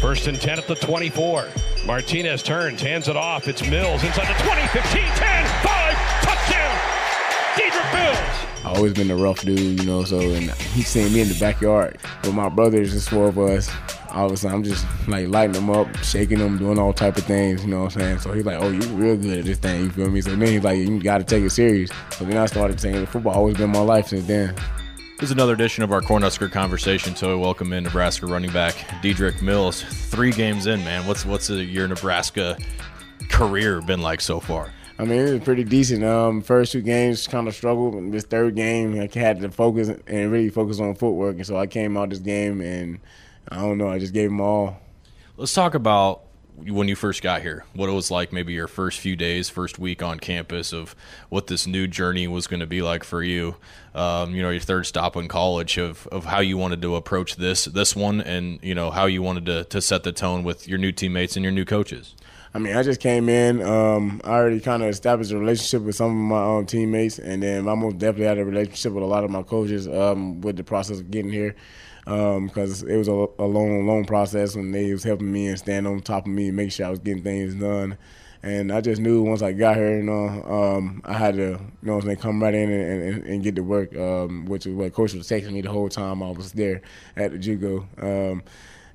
First and 10 at the 24. Martinez turns, hands it off. It's Mills inside the 20, 15, 10, 5, touchdown. Dedrick Mills. I always been a rough dude, you know, so and he's seeing me in the backyard with my brothers, just four of us. All of a sudden, I'm just like lighting them up, shaking them, doing all type of things, you know what I'm saying? So he's like, oh, you real good at this thing, you feel me? So then he's like, you got to take it serious. So then I started taking football. Always been my life since then. This is another edition of our Cornhusker conversation. So I welcome in Nebraska running back Dedrick Mills. Three games in, man. What's what's your Nebraska career been like so far? I mean, it was pretty decent. Um, first two games kind of struggled. This third game, I had to focus and really focus on footwork, and so I came out this game and I don't know, I just gave them all. Let's talk about when you first got here, what it was like, maybe your first few days, first week on campus, of what this new journey was going to be like for you. Um, you know, your third stop in college, of, of how you wanted to approach this this one, and you know how you wanted to to set the tone with your new teammates and your new coaches. I mean, I just came in. Um, I already kind of established a relationship with some of my teammates, and then I most definitely had a relationship with a lot of my coaches um, with the process of getting here. Because um, it was a, a, long, long process when they was helping me and stand on top of me and make sure I was getting things done. And I just knew once I got here, you know, um, I had to, you know, what I'm saying, come right in and, and, and get to work, um, which is what coach was texting me the whole time I was there at the JUCO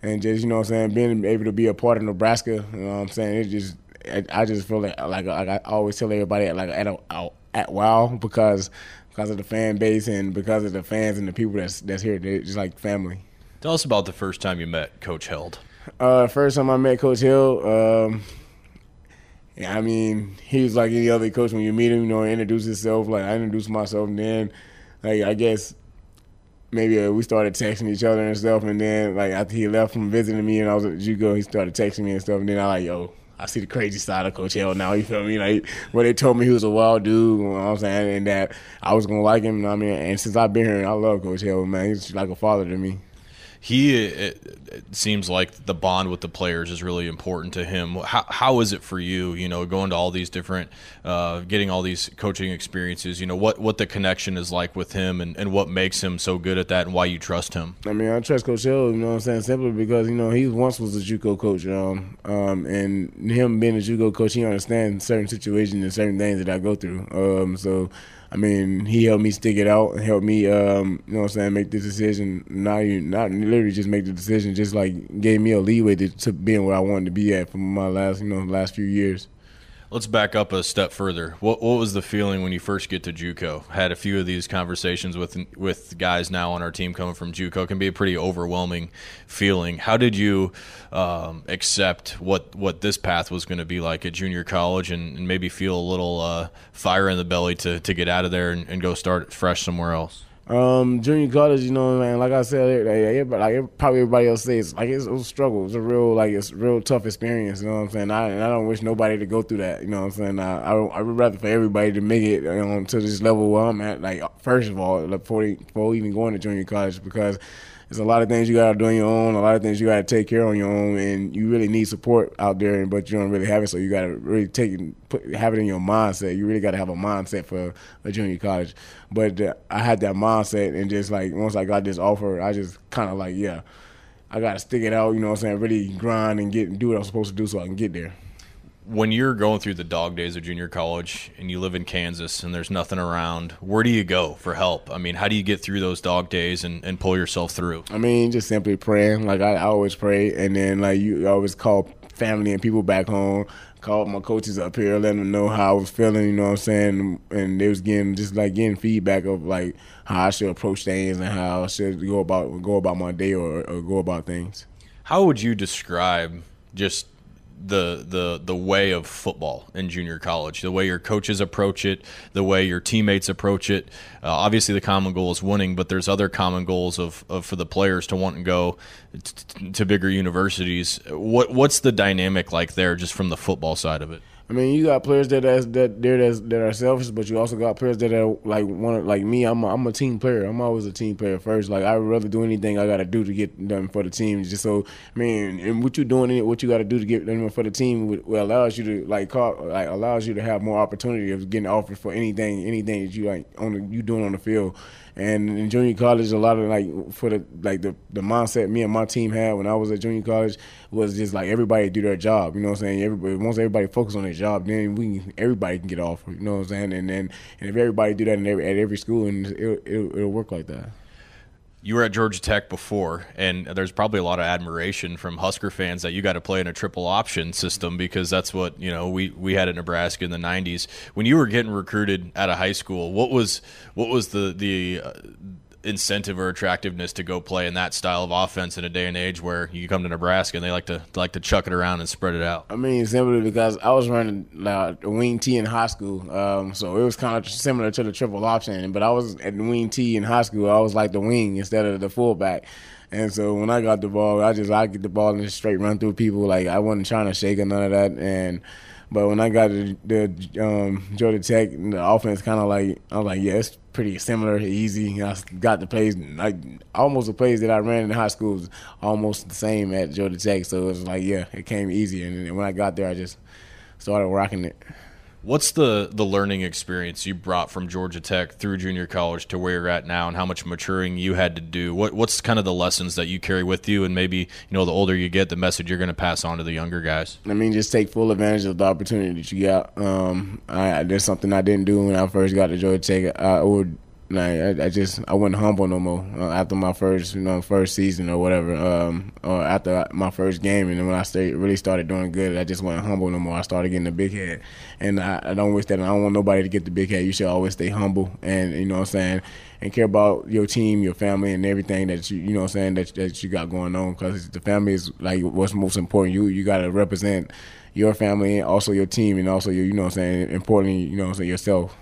and just you know what I'm saying, being able to be a part of Nebraska, you know what I'm saying, it just I just feel like like, like I always tell everybody like at a, at wow because because of the fan base and because of the fans and the people that's that's here, they're just like family. Tell us about the first time you met Coach Held. Uh, first time I met Coach Held, um, yeah, I mean, he was like any other coach when you meet him, you know, introduce himself. Like I introduced myself, and then, like I guess maybe uh, we started texting each other and stuff. And then like after he left from visiting me and I was at JUCO, he started texting me and stuff. And then I like, yo, I see the crazy side of Coach Held now. You feel me? Like when they told me he was a wild dude, you know what I'm saying, and that I was gonna like him. I mean, and since I've been here, I love Coach Held, man. He's like a father to me he it, it, seems like the bond with the players is really important to him. How, how is it for you? You know, going to all these different, uh, getting all these coaching experiences. You know, what what the connection is like with him, and, and what makes him so good at that, and why you trust him. I mean, I trust Coach Held. You know, what I'm saying simply because you know he once was a JUCO coach, um, um, and him being a JUCO coach, he understands certain situations and certain things that I go through. Um, so I mean, he helped me stick it out and helped me, um, you know what I'm saying, make this decision. Not even, not literally just make the decision, just like gave me a leeway to, to being where I wanted to be at for my last, you know, last few years. Let's back up a step further. What what was the feeling when you first get to JUCO? Had a few of these conversations with with guys now on our team coming from JUCO. It can be a pretty overwhelming feeling. How did you um, accept what what this path was going to be like at junior college, and, and maybe feel a little uh, fire in the belly to to get out of there and, and go start fresh somewhere else? Um, junior college, you know, man. Like I said, like, like probably everybody else says, like it's, it's, a struggle. It's a real, like it's a real tough experience. You know what I'm saying? I, I don't wish nobody to go through that. You know what I'm saying? I, I, I would rather for everybody to make it you know, to this level where I'm at. Like first of all, before before even going to junior college, because there's a lot of things you got to do on your own, a lot of things you got to take care of on your own, and you really need support out there, but you don't really have it. So you got to really take put, have it in your mindset. You really got to have a mindset for a junior college. But uh, I had that mindset, and just like once I got this offer, I just kind of like, yeah, I got to stick it out. You know what I'm saying? Really grind and get do what I'm supposed to do so I can get there when you're going through the dog days of junior college and you live in Kansas and there's nothing around, where do you go for help? I mean, how do you get through those dog days and, and pull yourself through? I mean, just simply praying. Like I, I always pray, and then like you always call family and people back home. Called my coaches up here, letting them know how I was feeling. You know what I'm saying? And they was getting just like getting feedback of like how I should approach things and how I should go about go about my day or, or go about things. How would you describe just the the the way of football in junior college, the way your coaches approach it, the way your teammates approach it. Uh, obviously, the common goal is winning, but there's other common goals of, of for the players to want to go t- to bigger universities. What what's the dynamic like there, just from the football side of it? I mean, you got players that that that there that, that are selfish, but you also got players that are like one like me. I'm a, I'm a team player. I'm always a team player first. Like I would rather do anything I got to do to get done for the team. Just so I mean, and what you doing, what you got to do to get done for the team, will allows you to like call, like allows you to have more opportunity of getting offered for anything anything that you like on the, you doing on the field. And in junior college, a lot of like for the like the, the mindset me and my team had when I was at junior college was just like everybody do their job. You know what I'm saying? Everybody once everybody focus on their job, then we everybody can get off. You know what I'm saying? And then and if everybody do that in every, at every school, and it, it, it'll work like that you were at Georgia Tech before, and there's probably a lot of admiration from Husker fans that you got to play in a triple option system because that's what you know we we had at Nebraska in the '90s. When you were getting recruited out of high school, what was what was the the uh, incentive or attractiveness to go play in that style of offense in a day and age where you come to Nebraska and they like to like to chuck it around and spread it out? I mean, simply because I was running a wing T in high school, um, so it was kind of similar to the triple option. But I was at the wing T in high school. I was like the wing instead of the fullback. And so when I got the ball, I just I get the ball and just straight run through people. Like I wasn't trying to shake or none of that. And but when I got to the um, Georgia Tech, the offense kind of like I was like, yeah, it's pretty similar, easy. I got the plays, like almost the plays that I ran in high school was almost the same at Georgia Tech. So it was like, yeah, it came easy. And when I got there, I just started rocking it. What's the the learning experience you brought from Georgia Tech through junior college to where you're at now, and how much maturing you had to do? What what's kind of the lessons that you carry with you, and maybe you know the older you get, the message you're going to pass on to the younger guys? I mean, just take full advantage of the opportunity that you got. Um, I, there's something I didn't do when I first got to Georgia Tech. I would like I, I, just I wasn't humble no more uh, after my first you know first season or whatever um, or after my first game and then when I really started doing good I just wasn't humble no more. I started getting the big head. And I, I don't wish that I don't want nobody to get the big head. You should always stay humble and you know what I'm saying and care about your team your family and everything that you you know what I'm saying that that you got going on because the family is like what's most important. You you got to represent your family and also your team and also your you know what I'm saying importantly you know what I'm saying yourself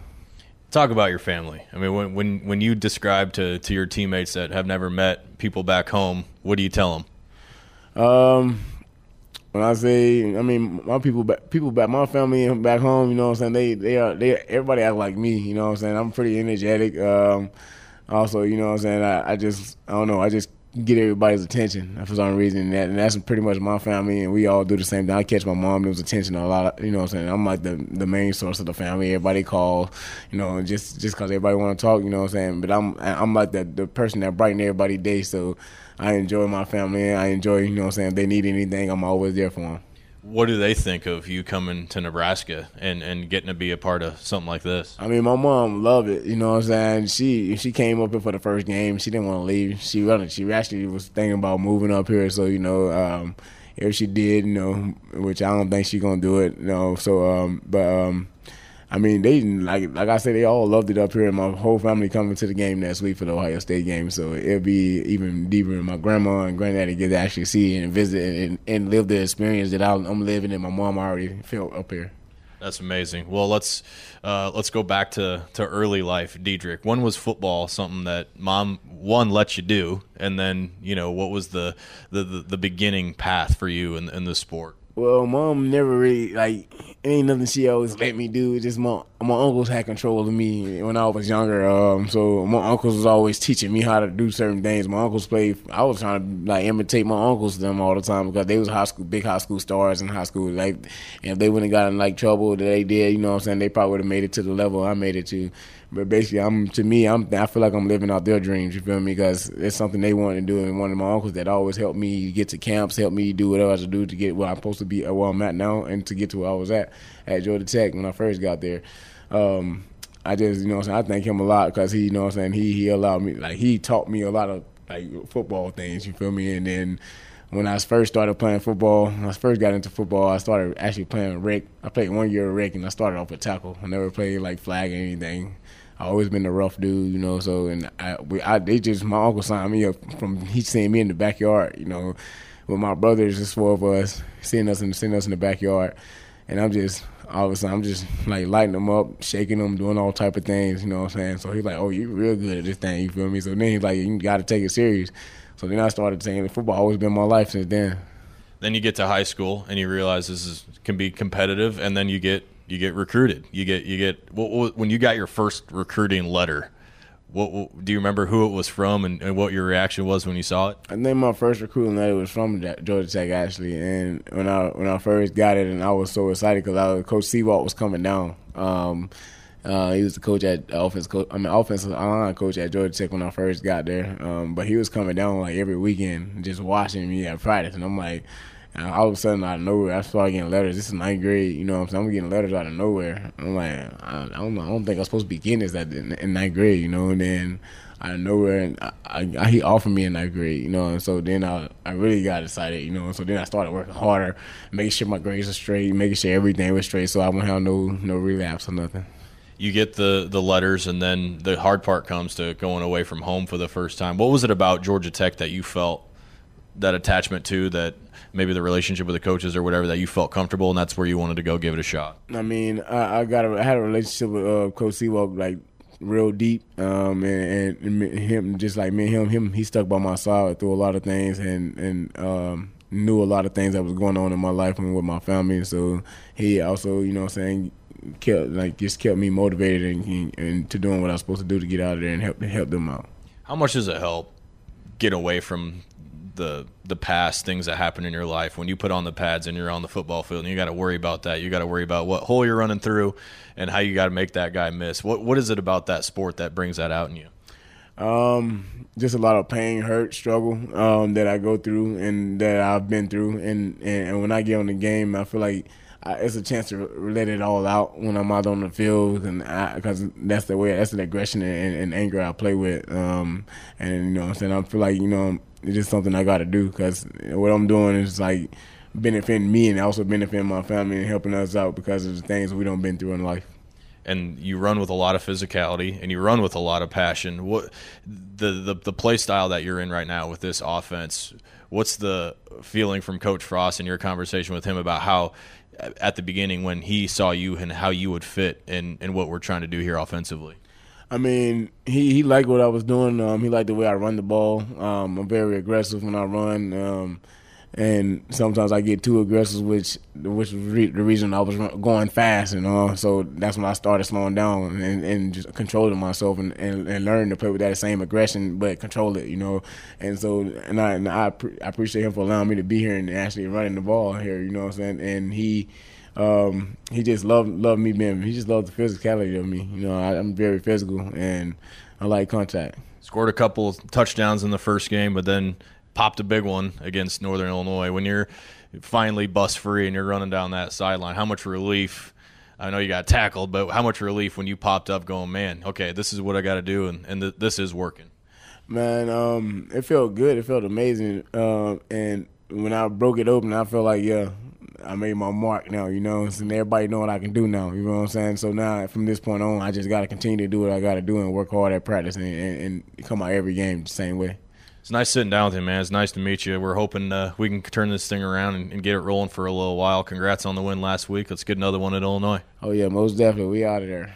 Talk about your family. I mean, when when when you describe to to your teammates that have never met people back home, what do you tell them? Um, when I say, I mean, my people, back, people back, my family back home, you know what I'm saying? They, they are, they, everybody act like me, you know what I'm saying? I'm pretty energetic. Um, also, you know what I'm saying? I, I just, I don't know, I just get everybody's attention for some reason. And, that, and that's pretty much my family, and we all do the same thing. I catch my mom mom's attention a lot. Of, you know what I'm saying? I'm like the the main source of the family. Everybody call, you know, just just because everybody want to talk. You know what I'm saying? But I'm I'm like the the person that brighten everybody's day. So I enjoy my family. I enjoy, you know what I'm saying? If they need anything, I'm always there for them what do they think of you coming to Nebraska and, and getting to be a part of something like this? I mean, my mom loved it. You know what I'm saying? She she came up here for the first game. She didn't want to leave. She wanted. She actually was thinking about moving up here. So you know, um, if she did, you know, which I don't think she's gonna do it. You know, so um, but um, I mean, they like like I said, they all loved it up here, and my whole family coming to the game next week for the Ohio State game. So it'll be even deeper. And my grandma and granddaddy get to actually see and visit and, and live the experience that I'm living, and my mom already felt up here. That's amazing. Well, let's uh, let's go back to, to early life, Dedrick. When was football something that mom one let you do, and then you know what was the the, the, the beginning path for you in, in the sport? Well, mom never really like ain't nothing she always let me do. It's just my my uncles had control of me when I was younger. Um, so my uncles was always teaching me how to do certain things. My uncles played. I was trying to like imitate my uncles them all the time because they was high school, big high school stars in high school. Like, if they wouldn't have gotten like trouble that they did, you know what I'm saying? They probably would have made it to the level I made it to. But basically, I'm to me, I'm I feel like I'm living out their dreams. You feel me? Because it's something they wanted to do, and one of my uncles that always helped me get to camps, helped me do whatever I had to do to get what I'm supposed to be, where I'm at now, and to get to where I was at at Georgia Tech when I first got there. Um, I just, you know, I'm saying, I thank him a lot because he, you know, I'm saying he he allowed me, like he taught me a lot of like football things. You feel me? And then when I first started playing football, when I first got into football, I started actually playing rec. I played one year of rec, and I started off with tackle. I never played like flag or anything. I always been a rough dude, you know. So and I, we, I they just my uncle signed me up from he seen me in the backyard, you know, with my brothers, just four of us, seeing us and seeing us in the backyard, and I'm just all of a sudden I'm just like lighting them up, shaking them, doing all type of things, you know what I'm saying? So he's like, "Oh, you're real good at this thing," you feel me? So then he's like, "You got to take it serious." So then I started saying, "Football always been my life since then." Then you get to high school and you realize this is can be competitive, and then you get you get recruited. You get you get what, when you got your first recruiting letter. What, what, do you remember who it was from and, and, what your reaction was when you saw it? I think my first recruiting letter was from Georgia Tech actually, and when I when I first got it, and I was so excited because Coach Sewak was coming down. Um, Uh, he was the coach at offense coach. I mean, offensive line coach at Georgia Tech when I first got there. Um, but he was coming down like every weekend, just watching me at practice, and I'm like, all of a sudden out of nowhere, I started getting letters. This is ninth grade, you know what I'm saying? I'm getting letters out of nowhere. I'm like, I, I don't. I don't think I'm supposed to be getting this at, in, in ninth grade, you know. And then out of nowhere, and I, I, he offered me in ninth grade, you know. And so then I, I really got excited, you know. And so then I started working harder, making sure my grades are straight, making sure everything was straight, so I wouldn't have no no relapse or nothing you get the the letters and then the hard part comes to going away from home for the first time what was it about georgia tech that you felt that attachment to that maybe the relationship with the coaches or whatever that you felt comfortable and that's where you wanted to go give it a shot i mean i, I got a, I had a relationship with uh, coach Sewak like real deep um, and, and, him just like me and him him he stuck by my side through a lot of things and and um, knew a lot of things that was going on in my life and with my family so he also you know saying kept like just kept me motivated and, and to doing what I was supposed to do to get out of there and help help them out. How much does it help get away from the the past things that happen in your life. When you put on the pads and you're on the football field and you got to worry about that you got to worry about what hole you're running through and how you got to make that guy miss. What what is it about that sport that brings that out in you? Um just a lot of pain hurt struggle um that I go through and that I've been through. And and, and when I get on the game I feel like I, it's a chance to let it all out when I'm out on the field, and because that's the way that's the aggression and, and, anger I play with. Um, and you know, I'm saying? I feel like you know it's just something I got to do because what I'm doing is like benefiting me and also benefiting my family and helping us out because of the things we don't been through in life and you run with a lot of physicality and you run with a lot of passion. What the the, the play style that you're in right now with this offense? What's the feeling from Coach Frost in your conversation with him about how at the beginning when he saw you and how you would fit in, in what we're trying to do here offensively? I mean, he, he liked what I was doing. Um, he liked the way I run the ball. Um, I'm very aggressive when I run. Um, and sometimes I get too aggressive, which which was re- the reason I was going fast, you know. So that's when I started slowing down and, and just controlling myself and, and, and learning to play with that same aggression, but control it, you know. And so and I and I, I appreciate him for allowing me to be here and actually running the ball here, you know what I'm saying. And he um, he just loved loved me being he just loved the physicality of me, you know. I, I'm very physical and I like contact. Scored a couple touchdowns in the first game, but then popped a big one against Northern Illinois. When you're finally bust free and you're running down that sideline, how much relief? I know you got tackled, but how much relief when you popped up, going, man, okay, this is what I got to do, and and th- this is working. Man, um, it felt good. It felt amazing, uh, and when I broke it open, I felt like, yeah, I made my mark now, you know, and everybody know what I can do now, you know what I'm saying? So now from this point on, I just got to continue to do what I got to do and work hard at practice and, and, and, come out every game the same way. It's nice sitting down with him, man. It's nice to meet you. We're hoping uh, we can turn this thing around and, and, get it rolling for a little while. Congrats on the win last week. Let's get another one at Illinois. Oh yeah, most definitely. We out of there.